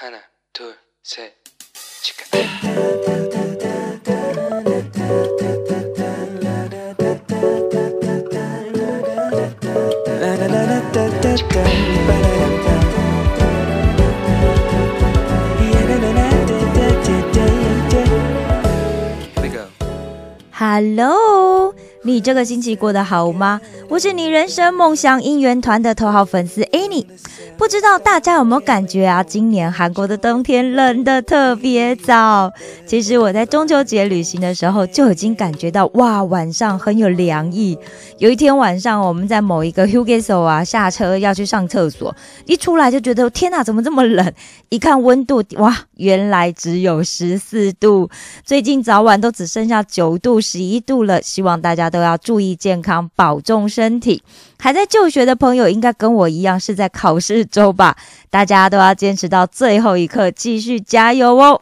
하나, 둘, 셋, 치카. Here we go. Hello，你这个星期过得好吗？我是你人生梦想姻缘团的头号粉丝 Annie。 不知道大家有没有感觉啊？今年韩国的冬天冷得特别早。其实我在中秋节旅行的时候就已经感觉到，哇，晚上很有凉意。有一天晚上，我们在某一个 Hugeso 啊下车要去上厕所，一出来就觉得天哪，怎么这么冷？一看温度，哇，原来只有十四度。最近早晚都只剩下九度、十一度了。希望大家都要注意健康，保重身体。还在就学的朋友，应该跟我一样是在考试周吧？大家都要坚持到最后一刻，继续加油哦！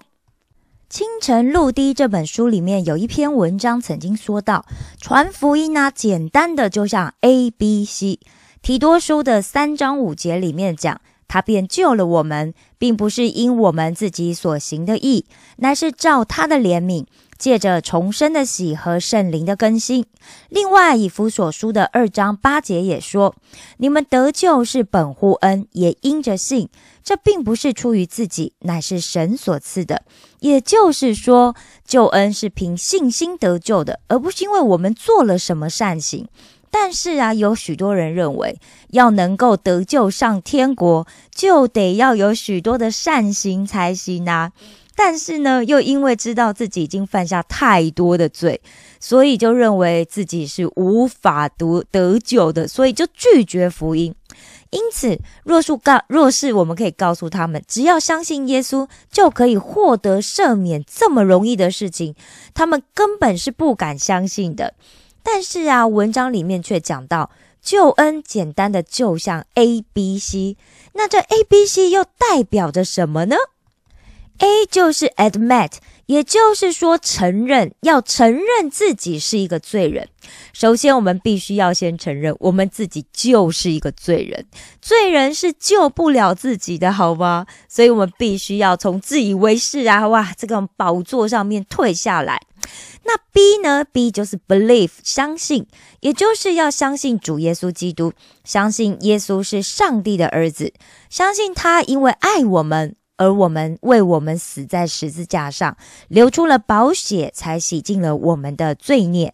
《清晨露滴》这本书里面有一篇文章曾经说到，传福音啊，简单的就像 A、B、C。提多书的三章五节里面讲，他便救了我们，并不是因我们自己所行的义，乃是照他的怜悯。借着重生的喜和圣灵的更新。另外，以弗所书的二章八节也说：“你们得救是本乎恩，也因着信。这并不是出于自己，乃是神所赐的。也就是说，救恩是凭信心得救的，而不是因为我们做了什么善行。但是啊，有许多人认为，要能够得救上天国，就得要有许多的善行才行啊。”但是呢，又因为知道自己已经犯下太多的罪，所以就认为自己是无法得得救的，所以就拒绝福音。因此，若是告若是我们可以告诉他们，只要相信耶稣就可以获得赦免，这么容易的事情，他们根本是不敢相信的。但是啊，文章里面却讲到救恩简单的就像 A、B、C，那这 A、B、C 又代表着什么呢？A 就是 admit，也就是说承认，要承认自己是一个罪人。首先，我们必须要先承认我们自己就是一个罪人，罪人是救不了自己的，好吗？所以我们必须要从自以为是啊，哇，这个宝座上面退下来。那 B 呢？B 就是 believe，相信，也就是要相信主耶稣基督，相信耶稣是上帝的儿子，相信他因为爱我们。而我们为我们死在十字架上，流出了宝血，才洗净了我们的罪孽。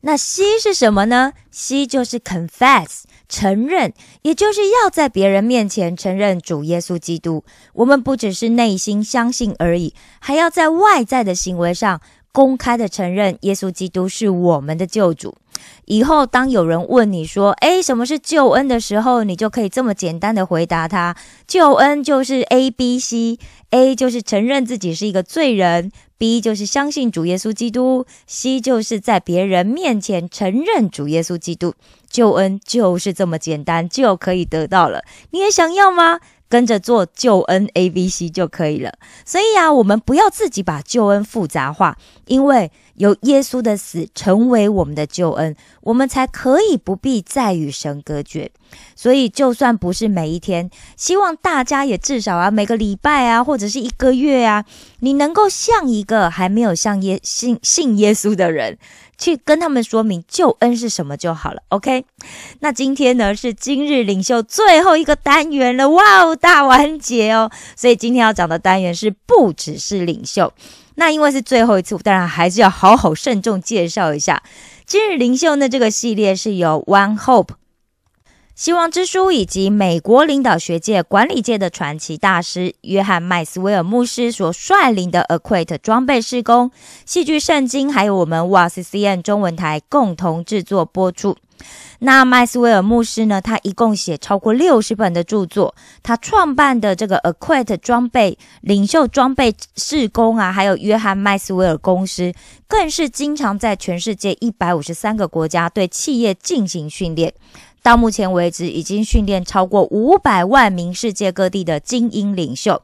那 C 是什么呢？C 就是 confess，承认，也就是要在别人面前承认主耶稣基督。我们不只是内心相信而已，还要在外在的行为上公开的承认耶稣基督是我们的救主。以后，当有人问你说：“诶，什么是救恩？”的时候，你就可以这么简单的回答他：救恩就是 A、B、C。A 就是承认自己是一个罪人，B 就是相信主耶稣基督，C 就是在别人面前承认主耶稣基督。救恩就是这么简单，就可以得到了。你也想要吗？跟着做救恩 A、B、C 就可以了。所以啊，我们不要自己把救恩复杂化，因为。由耶稣的死成为我们的救恩，我们才可以不必再与神隔绝。所以，就算不是每一天，希望大家也至少啊，每个礼拜啊，或者是一个月啊，你能够像一个还没有像耶信信耶稣的人，去跟他们说明救恩是什么就好了。OK，那今天呢是今日领袖最后一个单元了，哇哦，大完结哦。所以今天要讲的单元是不只是领袖。那因为是最后一次，当然还是要好好慎重介绍一下今日领袖呢。这个系列是由 One Hope 希望之书以及美国领导学界、管理界的传奇大师约翰麦斯威尔牧师所率领的 Acquit 装备施工戏剧圣经，还有我们 WCCN 中文台共同制作播出。那麦斯威尔牧师呢？他一共写超过六十本的著作。他创办的这个 Acquit 装备领袖装备施工啊，还有约翰麦斯威尔公司，更是经常在全世界一百五十三个国家对企业进行训练。到目前为止，已经训练超过五百万名世界各地的精英领袖。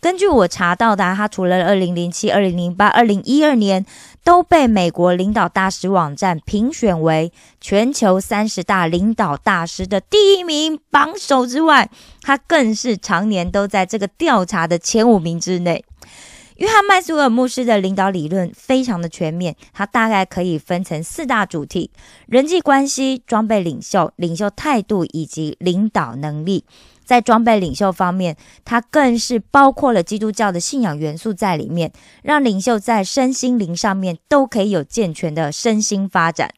根据我查到的，他除了二零零七、二零零八、二零一二年。都被美国领导大师网站评选为全球三十大领导大师的第一名榜首之外，他更是常年都在这个调查的前五名之内。约翰麦斯威尔牧师的领导理论非常的全面，他大概可以分成四大主题：人际关系、装备领袖、领袖态度以及领导能力。在装备领袖方面，它更是包括了基督教的信仰元素在里面，让领袖在身心灵上面都可以有健全的身心发展。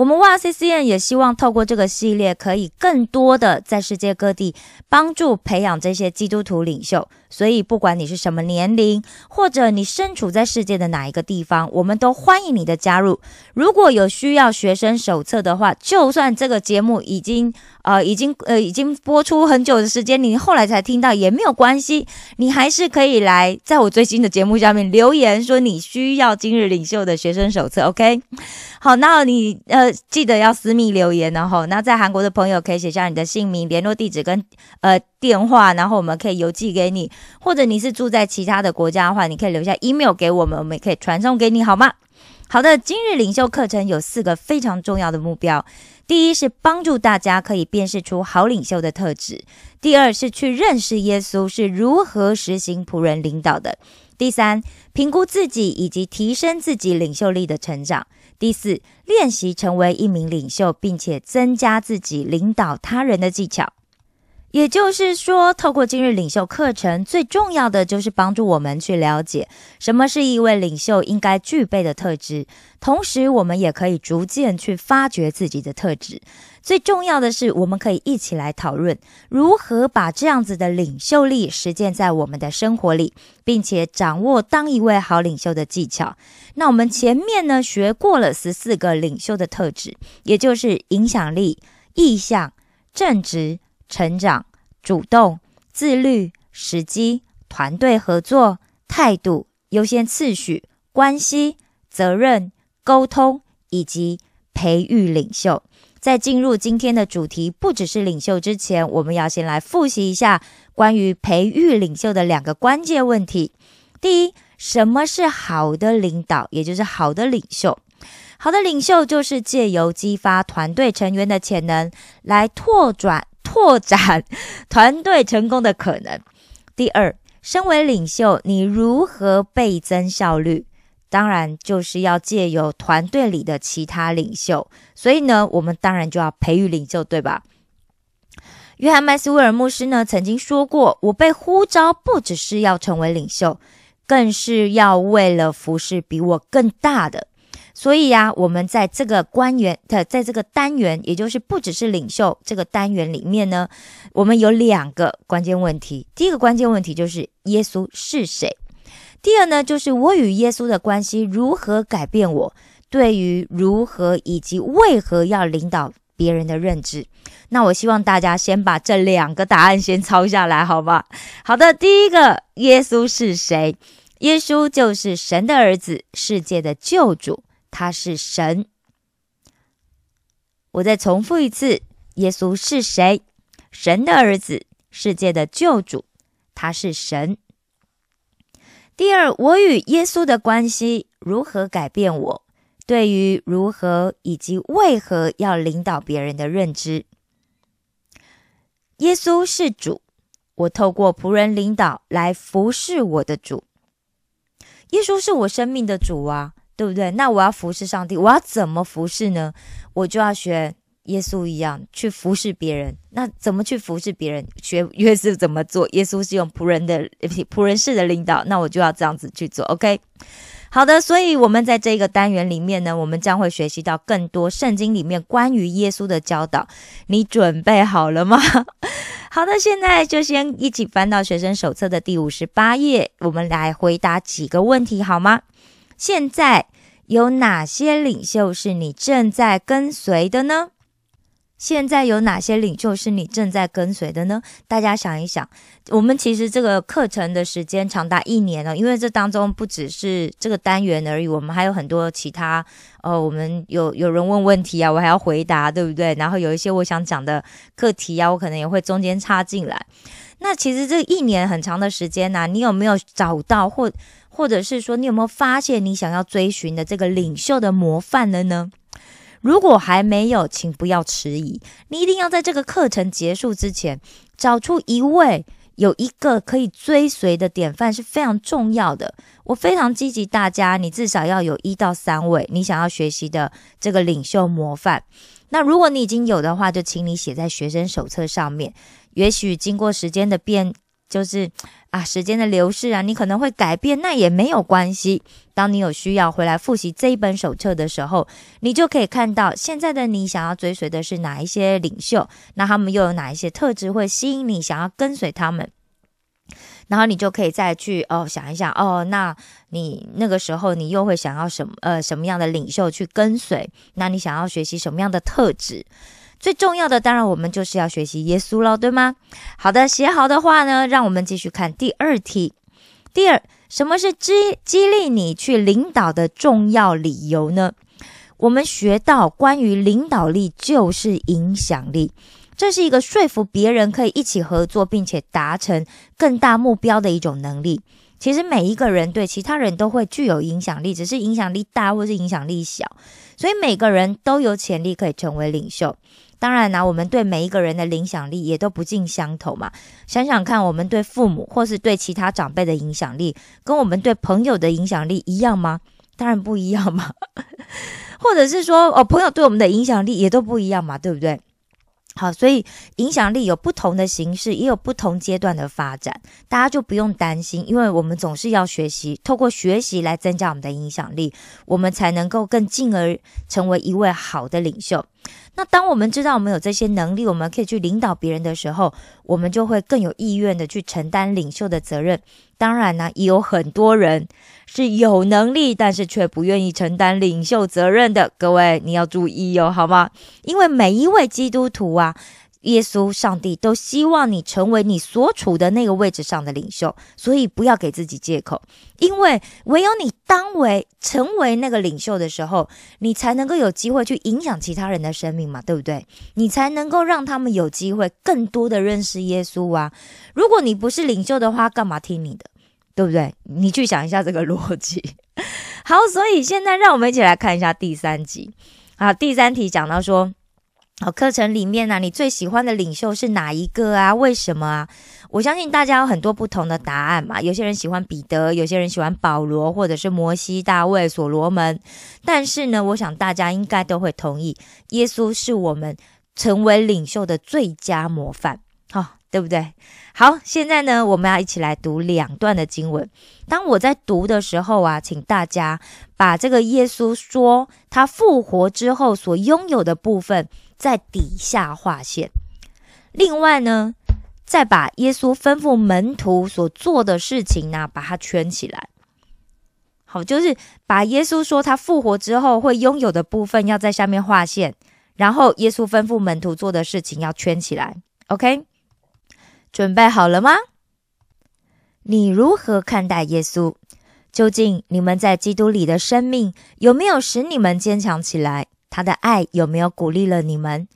我们哇 C C N 也希望透过这个系列，可以更多的在世界各地帮助培养这些基督徒领袖。所以，不管你是什么年龄，或者你身处在世界的哪一个地方，我们都欢迎你的加入。如果有需要学生手册的话，就算这个节目已经呃已经呃已经播出很久的时间，你后来才听到也没有关系，你还是可以来在我最新的节目下面留言说你需要今日领袖的学生手册。OK，好，那你呃记得要私密留言，然后那在韩国的朋友可以写下你的姓名、联络地址跟呃。电话，然后我们可以邮寄给你，或者你是住在其他的国家的话，你可以留下 email 给我们，我们也可以传送给你，好吗？好的，今日领袖课程有四个非常重要的目标：第一是帮助大家可以辨识出好领袖的特质；第二是去认识耶稣是如何实行仆人领导的；第三，评估自己以及提升自己领袖力的成长；第四，练习成为一名领袖，并且增加自己领导他人的技巧。也就是说，透过今日领袖课程，最重要的就是帮助我们去了解什么是一位领袖应该具备的特质，同时我们也可以逐渐去发掘自己的特质。最重要的是，我们可以一起来讨论如何把这样子的领袖力实践在我们的生活里，并且掌握当一位好领袖的技巧。那我们前面呢学过了十四个领袖的特质，也就是影响力、意向、正直。成长、主动、自律、时机、团队合作、态度、优先次序、关系、责任、沟通以及培育领袖。在进入今天的主题，不只是领袖之前，我们要先来复习一下关于培育领袖的两个关键问题。第一，什么是好的领导，也就是好的领袖？好的领袖就是借由激发团队成员的潜能，来拓展。拓展团队成功的可能。第二，身为领袖，你如何倍增效率？当然就是要借由团队里的其他领袖。所以呢，我们当然就要培育领袖，对吧？约翰麦斯威尔牧师呢曾经说过：“我被呼召，不只是要成为领袖，更是要为了服侍比我更大的。”所以呀，我们在这个官员的在这个单元，也就是不只是领袖这个单元里面呢，我们有两个关键问题。第一个关键问题就是耶稣是谁？第二呢，就是我与耶稣的关系如何改变我对于如何以及为何要领导别人的认知？那我希望大家先把这两个答案先抄下来，好吧？好的，第一个，耶稣是谁？耶稣就是神的儿子，世界的救主。他是神。我再重复一次：耶稣是谁？神的儿子，世界的救主。他是神。第二，我与耶稣的关系如何改变我对于如何以及为何要领导别人的认知？耶稣是主，我透过仆人领导来服侍我的主。耶稣是我生命的主啊。对不对？那我要服侍上帝，我要怎么服侍呢？我就要学耶稣一样去服侍别人。那怎么去服侍别人？学耶稣怎么做？耶稣是用仆人的仆人式的领导，那我就要这样子去做。OK，好的。所以，我们在这个单元里面呢，我们将会学习到更多圣经里面关于耶稣的教导。你准备好了吗？好的，现在就先一起翻到学生手册的第五十八页，我们来回答几个问题，好吗？现在有哪些领袖是你正在跟随的呢？现在有哪些领袖是你正在跟随的呢？大家想一想。我们其实这个课程的时间长达一年了，因为这当中不只是这个单元而已，我们还有很多其他。呃，我们有有人问问题啊，我还要回答，对不对？然后有一些我想讲的课题啊，我可能也会中间插进来。那其实这一年很长的时间呢，你有没有找到或或者是说你有没有发现你想要追寻的这个领袖的模范了呢？如果还没有，请不要迟疑，你一定要在这个课程结束之前找出一位有一个可以追随的典范是非常重要的。我非常积极，大家你至少要有一到三位你想要学习的这个领袖模范。那如果你已经有的话，就请你写在学生手册上面。也许经过时间的变。就是啊，时间的流逝啊，你可能会改变，那也没有关系。当你有需要回来复习这一本手册的时候，你就可以看到现在的你想要追随的是哪一些领袖，那他们又有哪一些特质会吸引你想要跟随他们。然后你就可以再去哦想一想哦，那你那个时候你又会想要什么呃什么样的领袖去跟随？那你想要学习什么样的特质？最重要的，当然我们就是要学习耶稣了，对吗？好的，写好的话呢，让我们继续看第二题。第二，什么是激激励你去领导的重要理由呢？我们学到关于领导力就是影响力，这是一个说服别人可以一起合作，并且达成更大目标的一种能力。其实每一个人对其他人都会具有影响力，只是影响力大或是影响力小，所以每个人都有潜力可以成为领袖。当然呢，我们对每一个人的影响力也都不尽相同嘛。想想看，我们对父母或是对其他长辈的影响力，跟我们对朋友的影响力一样吗？当然不一样嘛。或者是说，哦，朋友对我们的影响力也都不一样嘛，对不对？好，所以影响力有不同的形式，也有不同阶段的发展，大家就不用担心，因为我们总是要学习，透过学习来增加我们的影响力，我们才能够更进而成为一位好的领袖。那当我们知道我们有这些能力，我们可以去领导别人的时候，我们就会更有意愿的去承担领袖的责任。当然呢，也有很多人是有能力，但是却不愿意承担领袖责任的。各位，你要注意哦，好吗？因为每一位基督徒啊。耶稣、上帝都希望你成为你所处的那个位置上的领袖，所以不要给自己借口，因为唯有你当为成为那个领袖的时候，你才能够有机会去影响其他人的生命嘛，对不对？你才能够让他们有机会更多的认识耶稣啊！如果你不是领袖的话，干嘛听你的？对不对？你去想一下这个逻辑。好，所以现在让我们一起来看一下第三集。好，第三题讲到说。好，课程里面呢，你最喜欢的领袖是哪一个啊？为什么啊？我相信大家有很多不同的答案嘛。有些人喜欢彼得，有些人喜欢保罗，或者是摩西、大卫、所罗门。但是呢，我想大家应该都会同意，耶稣是我们成为领袖的最佳模范，好，对不对？好，现在呢，我们要一起来读两段的经文。当我在读的时候啊，请大家把这个耶稣说他复活之后所拥有的部分。在底下划线。另外呢，再把耶稣吩咐门徒所做的事情呢，把它圈起来。好，就是把耶稣说他复活之后会拥有的部分，要在下面划线，然后耶稣吩咐门徒做的事情要圈起来。OK，准备好了吗？你如何看待耶稣？究竟你们在基督里的生命有没有使你们坚强起来？他的爱有没有鼓励了你们？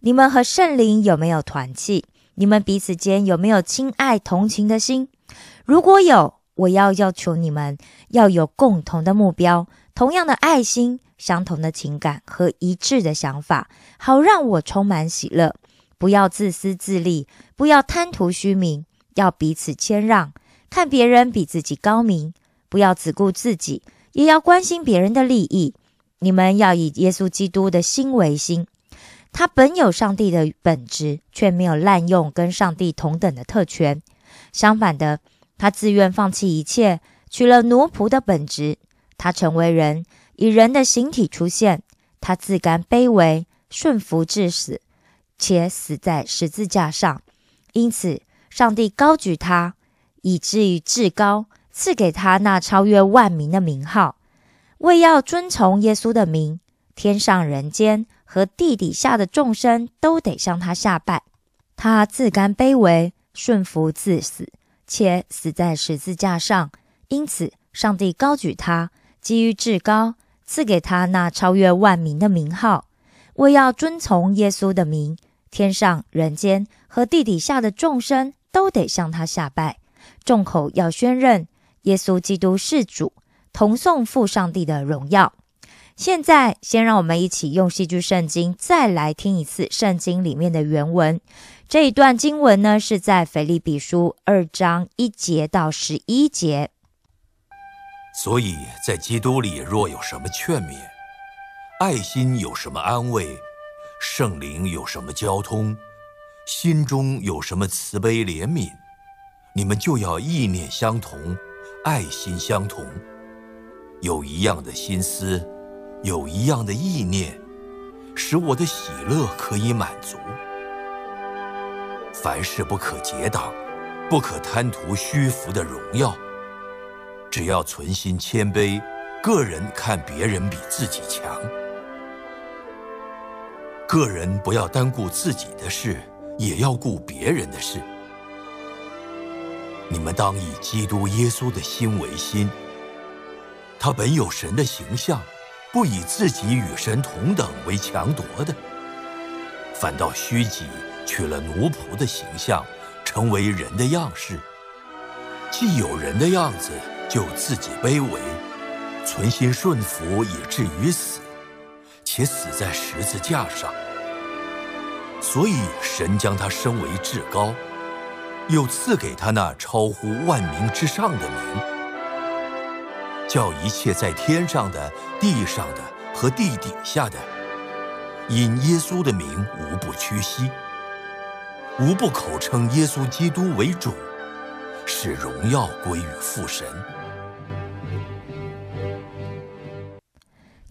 你们和圣灵有没有团契？你们彼此间有没有亲爱同情的心？如果有，我要要求你们要有共同的目标，同样的爱心，相同的情感和一致的想法，好让我充满喜乐。不要自私自利，不要贪图虚名，要彼此谦让，看别人比自己高明，不要只顾自己，也要关心别人的利益。你们要以耶稣基督的心为心，他本有上帝的本质，却没有滥用跟上帝同等的特权。相反的，他自愿放弃一切，取了奴仆的本质。他成为人，以人的形体出现。他自甘卑微，顺服至死，且死在十字架上。因此，上帝高举他，以至于至高，赐给他那超越万民的名号。为要遵从耶稣的名，天上人间和地底下的众生都得向他下拜。他自甘卑微，顺服至死，且死在十字架上。因此，上帝高举他，基于至高，赐给他那超越万民的名号。为要遵从耶稣的名，天上、人间和地底下的众生都得向他下拜。众口要宣认耶稣基督是主，同颂父上帝的荣耀。现在，先让我们一起用戏剧圣经再来听一次圣经里面的原文。这一段经文呢，是在腓立比书二章一节到十一节。所以在基督里，若有什么劝勉，爱心有什么安慰，圣灵有什么交通，心中有什么慈悲怜悯，你们就要意念相同，爱心相同，有一样的心思。有一样的意念，使我的喜乐可以满足。凡事不可结党，不可贪图虚浮的荣耀。只要存心谦卑，个人看别人比自己强。个人不要单顾自己的事，也要顾别人的事。你们当以基督耶稣的心为心，他本有神的形象。不以自己与神同等为强夺的，反倒虚己，取了奴仆的形象，成为人的样式。既有人的样子，就自己卑微，存心顺服，以至于死，且死在十字架上。所以神将他升为至高，又赐给他那超乎万名之上的名。叫一切在天上的、地上的和地底下的，因耶稣的名无不屈膝，无不口称耶稣基督为主，使荣耀归于父神。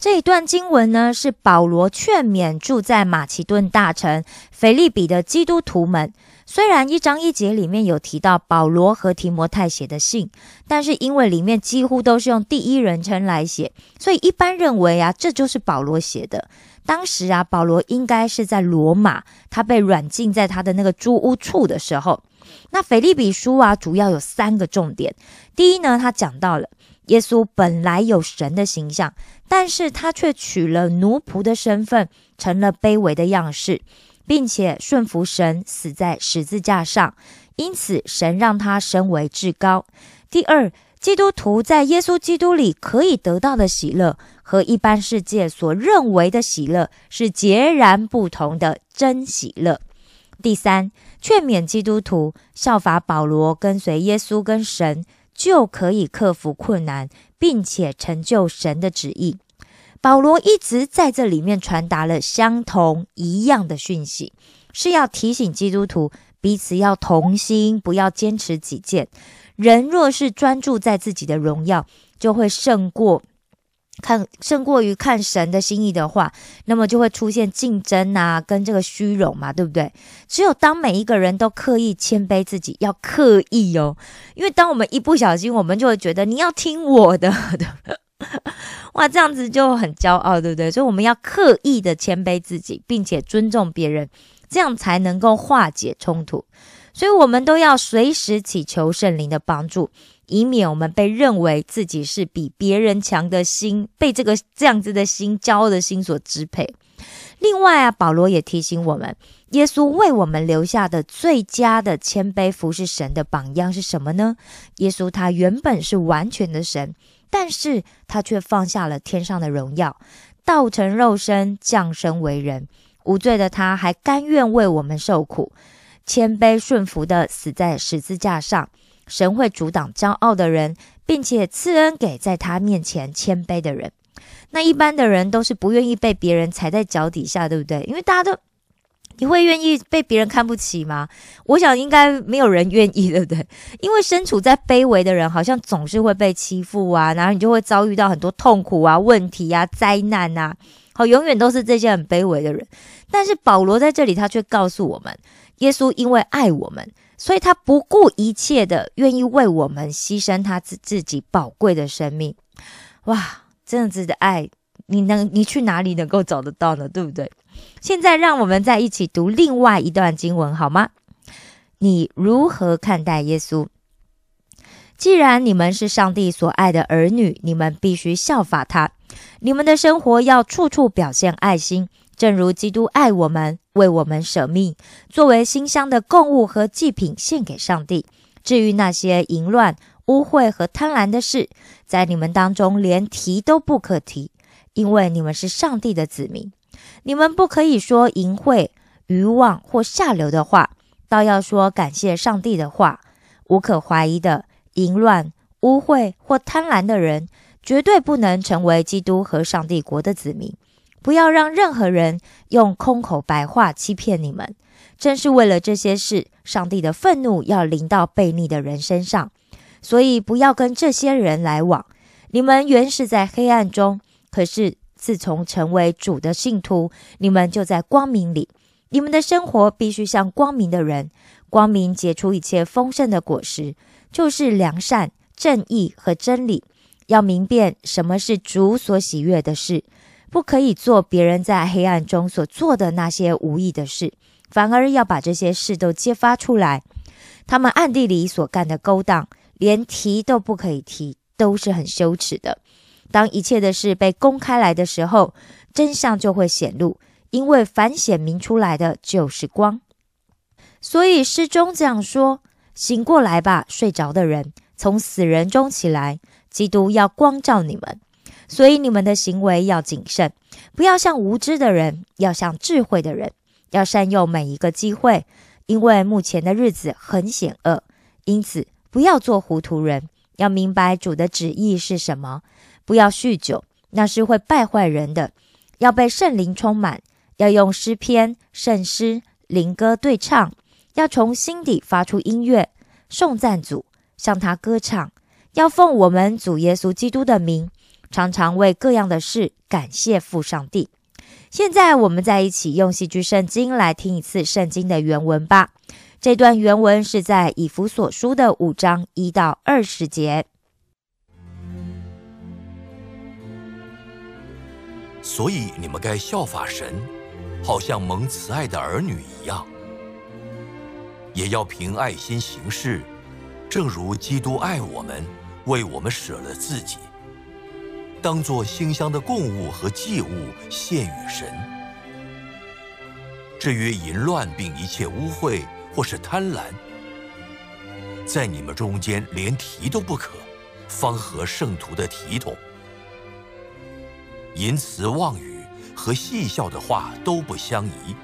这一段经文呢，是保罗劝勉住在马其顿大城腓利比的基督徒们。虽然一章一节里面有提到保罗和提摩太写的信，但是因为里面几乎都是用第一人称来写，所以一般认为啊，这就是保罗写的。当时啊，保罗应该是在罗马，他被软禁在他的那个租屋处的时候。那腓利比书啊，主要有三个重点。第一呢，他讲到了耶稣本来有神的形象，但是他却取了奴仆的身份，成了卑微的样式。并且顺服神，死在十字架上，因此神让他升为至高。第二，基督徒在耶稣基督里可以得到的喜乐，和一般世界所认为的喜乐是截然不同的真喜乐。第三，劝勉基督徒效法保罗，跟随耶稣跟神，就可以克服困难，并且成就神的旨意。保罗一直在这里面传达了相同一样的讯息，是要提醒基督徒彼此要同心，不要坚持己见。人若是专注在自己的荣耀，就会胜过看胜过于看神的心意的话，那么就会出现竞争啊，跟这个虚荣嘛，对不对？只有当每一个人都刻意谦卑自己，要刻意哦，因为当我们一不小心，我们就会觉得你要听我的的。哇，这样子就很骄傲，对不对？所以我们要刻意的谦卑自己，并且尊重别人，这样才能够化解冲突。所以，我们都要随时祈求圣灵的帮助，以免我们被认为自己是比别人强的心，被这个这样子的心、骄傲的心所支配。另外啊，保罗也提醒我们，耶稣为我们留下的最佳的谦卑服侍神的榜样是什么呢？耶稣他原本是完全的神。但是他却放下了天上的荣耀，道成肉身降生为人，无罪的他还甘愿为我们受苦，谦卑顺服的死在十字架上。神会阻挡骄傲的人，并且赐恩给在他面前谦卑的人。那一般的人都是不愿意被别人踩在脚底下，对不对？因为大家都。你会愿意被别人看不起吗？我想应该没有人愿意，对不对？因为身处在卑微的人，好像总是会被欺负啊，然后你就会遭遇到很多痛苦啊、问题啊、灾难啊，好，永远都是这些很卑微的人。但是保罗在这里，他却告诉我们，耶稣因为爱我们，所以他不顾一切的愿意为我们牺牲他自自己宝贵的生命。哇，这样子的爱，你能你去哪里能够找得到呢？对不对？现在让我们再一起读另外一段经文好吗？你如何看待耶稣？既然你们是上帝所爱的儿女，你们必须效法他。你们的生活要处处表现爱心，正如基督爱我们，为我们舍命，作为馨香的供物和祭品献给上帝。至于那些淫乱、污秽和贪婪的事，在你们当中连提都不可提，因为你们是上帝的子民。你们不可以说淫秽、愚妄或下流的话，倒要说感谢上帝的话。无可怀疑的。淫乱、污秽或贪婪的人，绝对不能成为基督和上帝国的子民。不要让任何人用空口白话欺骗你们。正是为了这些事，上帝的愤怒要临到悖逆的人身上。所以，不要跟这些人来往。你们原是在黑暗中，可是自从成为主的信徒，你们就在光明里。你们的生活必须像光明的人，光明结出一切丰盛的果实。就是良善、正义和真理，要明辨什么是主所喜悦的事，不可以做别人在黑暗中所做的那些无意的事，反而要把这些事都揭发出来。他们暗地里所干的勾当，连提都不可以提，都是很羞耻的。当一切的事被公开来的时候，真相就会显露，因为凡显明出来的就是光。所以诗中这样说。醒过来吧，睡着的人，从死人中起来。基督要光照你们，所以你们的行为要谨慎，不要像无知的人，要像智慧的人，要善用每一个机会，因为目前的日子很险恶。因此，不要做糊涂人，要明白主的旨意是什么。不要酗酒，那是会败坏人的。要被圣灵充满，要用诗篇、圣诗、灵歌对唱。要从心底发出音乐，颂赞主，向他歌唱。要奉我们主耶稣基督的名，常常为各样的事感谢父上帝。现在，我们在一起用戏剧圣经来听一次圣经的原文吧。这段原文是在以弗所书的五章一到二十节。所以，你们该效法神，好像蒙慈爱的儿女一样。也要凭爱心行事，正如基督爱我们，为我们舍了自己，当作馨香的供物和祭物献与神。至于淫乱并一切污秽或是贪婪，在你们中间连提都不可，方合圣徒的体统。淫词妄语和戏笑的话都不相宜，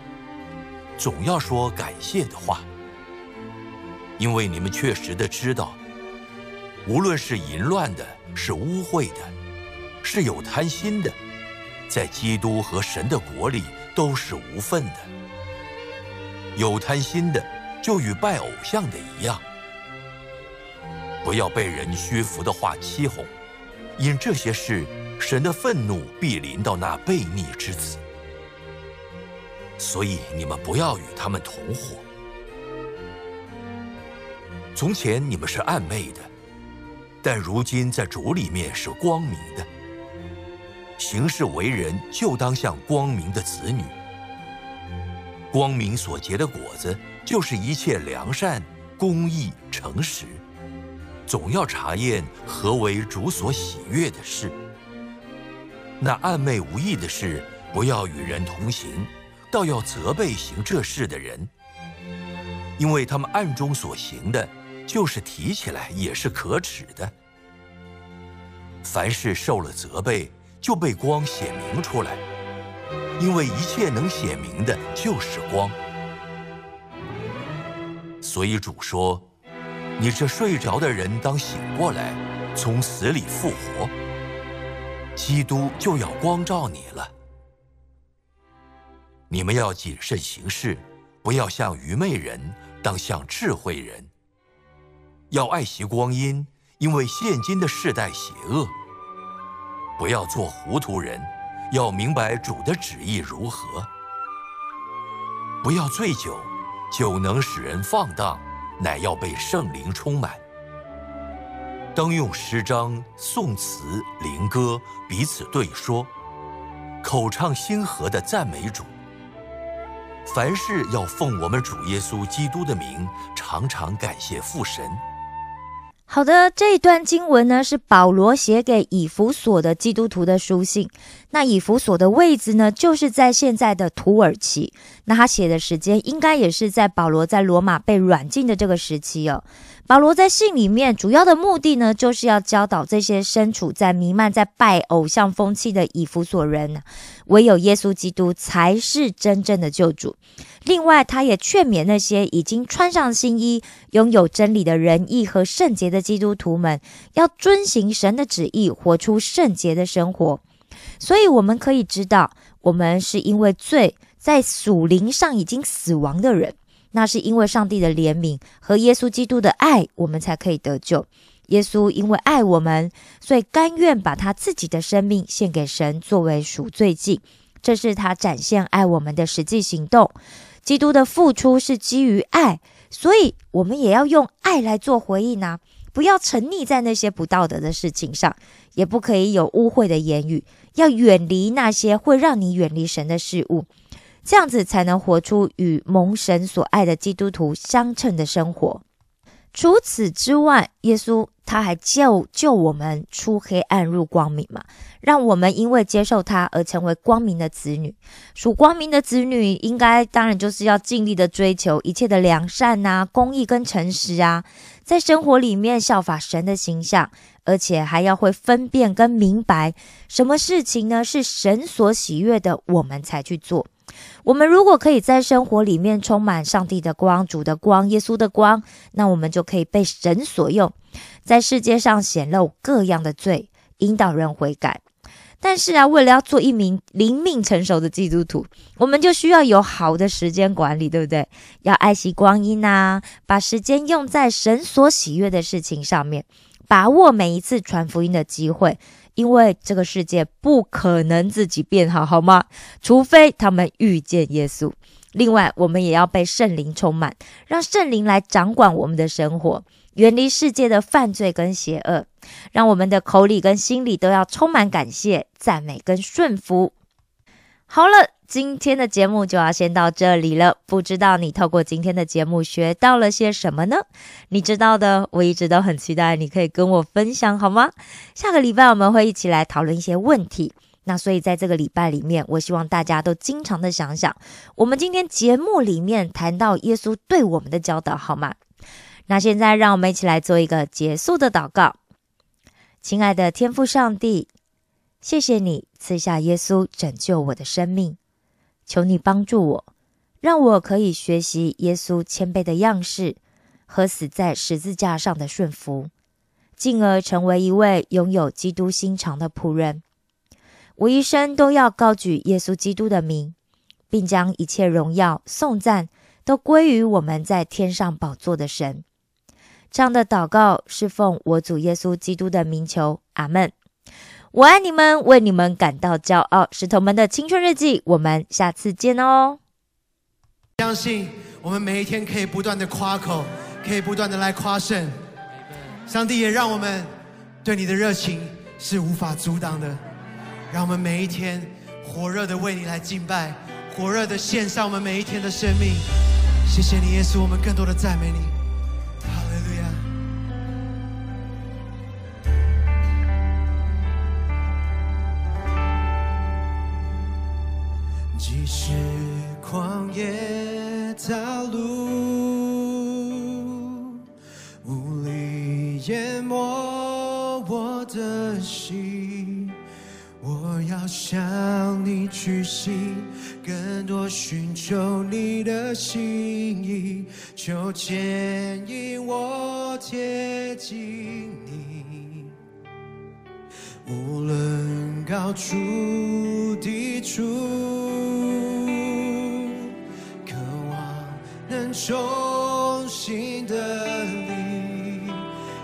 总要说感谢的话。因为你们确实的知道，无论是淫乱的，是污秽的，是有贪心的，在基督和神的国里都是无份的。有贪心的，就与拜偶像的一样。不要被人虚浮的话欺哄，因这些事，神的愤怒必临到那悖逆之子。所以你们不要与他们同伙。从前你们是暗昧的，但如今在主里面是光明的。行事为人就当像光明的子女。光明所结的果子，就是一切良善、公义、诚实。总要查验何为主所喜悦的事。那暗昧无益的事，不要与人同行，倒要责备行这事的人，因为他们暗中所行的。就是提起来也是可耻的。凡事受了责备，就被光显明出来，因为一切能显明的，就是光。所以主说：“你这睡着的人，当醒过来，从死里复活。基督就要光照你了。你们要谨慎行事，不要像愚昧人，当像智慧人。”要爱惜光阴，因为现今的世代邪恶。不要做糊涂人，要明白主的旨意如何。不要醉酒，酒能使人放荡，乃要被圣灵充满。当用诗章、颂词、灵歌彼此对说，口唱心和的赞美主，凡事要奉我们主耶稣基督的名，常常感谢父神。好的，这一段经文呢是保罗写给以弗所的基督徒的书信。那以弗所的位置呢，就是在现在的土耳其。那他写的时间应该也是在保罗在罗马被软禁的这个时期哦。保罗在信里面主要的目的呢，就是要教导这些身处在弥漫在拜偶像风气的以弗所人，唯有耶稣基督才是真正的救主。另外，他也劝勉那些已经穿上新衣、拥有真理的仁义和圣洁的基督徒们，要遵行神的旨意，活出圣洁的生活。所以，我们可以知道，我们是因为罪在属灵上已经死亡的人，那是因为上帝的怜悯和耶稣基督的爱，我们才可以得救。耶稣因为爱我们，所以甘愿把他自己的生命献给神，作为赎罪祭。这是他展现爱我们的实际行动。基督的付出是基于爱，所以我们也要用爱来做回应啊！不要沉溺在那些不道德的事情上，也不可以有污秽的言语，要远离那些会让你远离神的事物，这样子才能活出与蒙神所爱的基督徒相称的生活。除此之外，耶稣他还救救我们出黑暗入光明嘛，让我们因为接受他而成为光明的子女。属光明的子女，应该当然就是要尽力的追求一切的良善呐、公义跟诚实啊，在生活里面效法神的形象，而且还要会分辨跟明白什么事情呢是神所喜悦的，我们才去做。我们如果可以在生活里面充满上帝的光、主的光、耶稣的光，那我们就可以被神所用，在世界上显露各样的罪，引导人悔改。但是啊，为了要做一名灵命成熟的基督徒，我们就需要有好的时间管理，对不对？要爱惜光阴呐，把时间用在神所喜悦的事情上面，把握每一次传福音的机会。因为这个世界不可能自己变好，好吗？除非他们遇见耶稣。另外，我们也要被圣灵充满，让圣灵来掌管我们的生活，远离世界的犯罪跟邪恶，让我们的口里跟心里都要充满感谢、赞美跟顺服。好了。今天的节目就要先到这里了。不知道你透过今天的节目学到了些什么呢？你知道的，我一直都很期待你可以跟我分享，好吗？下个礼拜我们会一起来讨论一些问题。那所以在这个礼拜里面，我希望大家都经常的想想，我们今天节目里面谈到耶稣对我们的教导，好吗？那现在让我们一起来做一个结束的祷告。亲爱的天父上帝，谢谢你赐下耶稣拯救我的生命。求你帮助我，让我可以学习耶稣谦卑的样式和死在十字架上的顺服，进而成为一位拥有基督心肠的仆人。我一生都要高举耶稣基督的名，并将一切荣耀、颂赞都归于我们在天上宝座的神。这样的祷告是奉我主耶稣基督的名求，阿门。我爱你们，为你们感到骄傲。石头们的青春日记，我们下次见哦。相信我们每一天可以不断的夸口，可以不断的来夸胜。上帝也让我们对你的热情是无法阻挡的。让我们每一天火热的为你来敬拜，火热的献上我们每一天的生命。谢谢你，耶稣，我们更多的赞美你。即使旷野道路，无力淹没我的心，我要向你屈膝，更多寻求你的心意，求牵引我贴近你，无论高处低处。中心的你，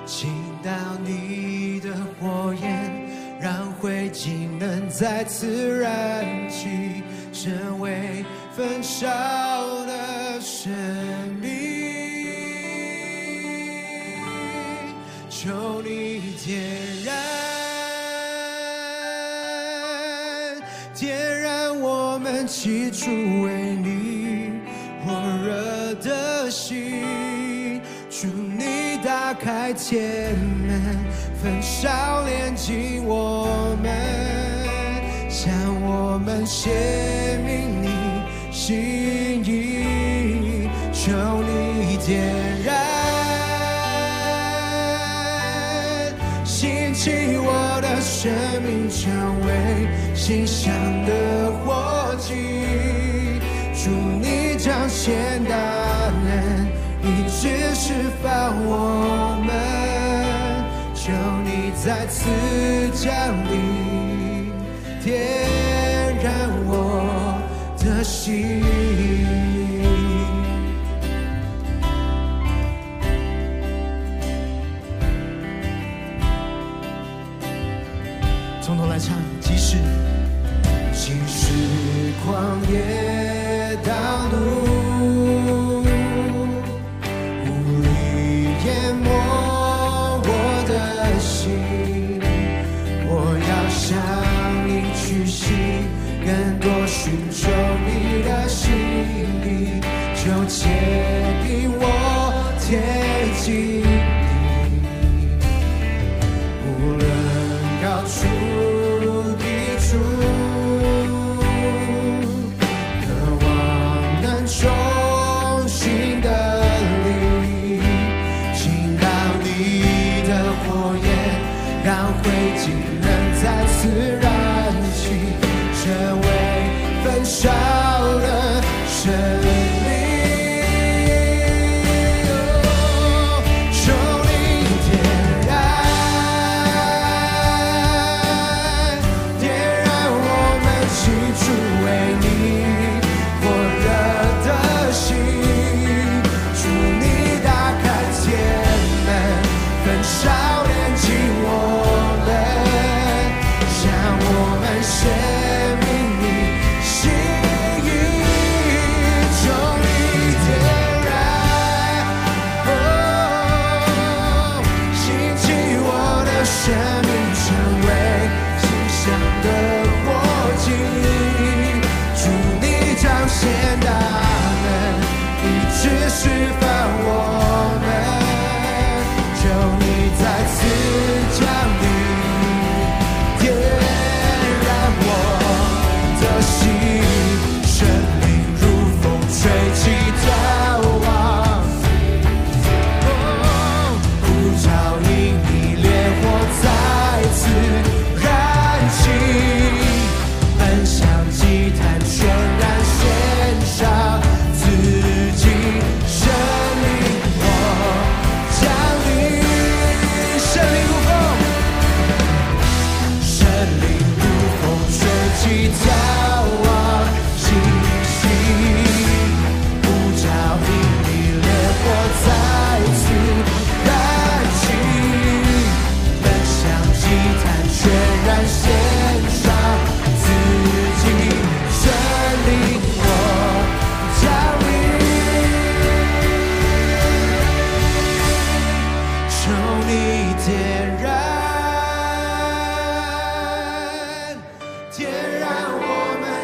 倾倒你的火焰，让灰烬能再次燃起，成为焚烧的生命。求你点燃，点燃我们起初天门，焚烧炼净我们，向我们显明你心意，求你点燃，兴起我的生命，成为馨香的火祭。祝你彰显大能，一直释放我们，次降临，点燃我的心。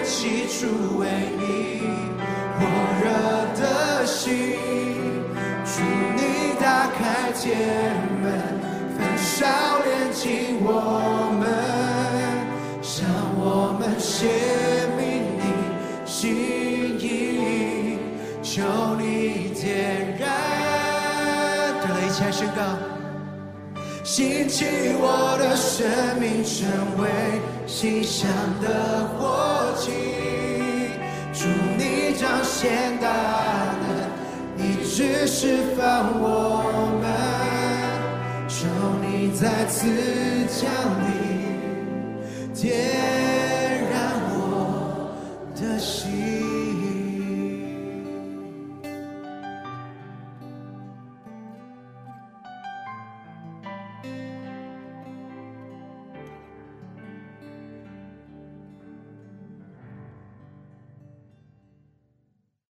起初为你火热的心，祝你打开天门，焚烧炼净我们，向我们显明你。心意，求你点燃。对了，一起来宣告。兴起我的生命，成为馨香的火祭。祝你彰显大能，一直释放我们。求你再次降临，天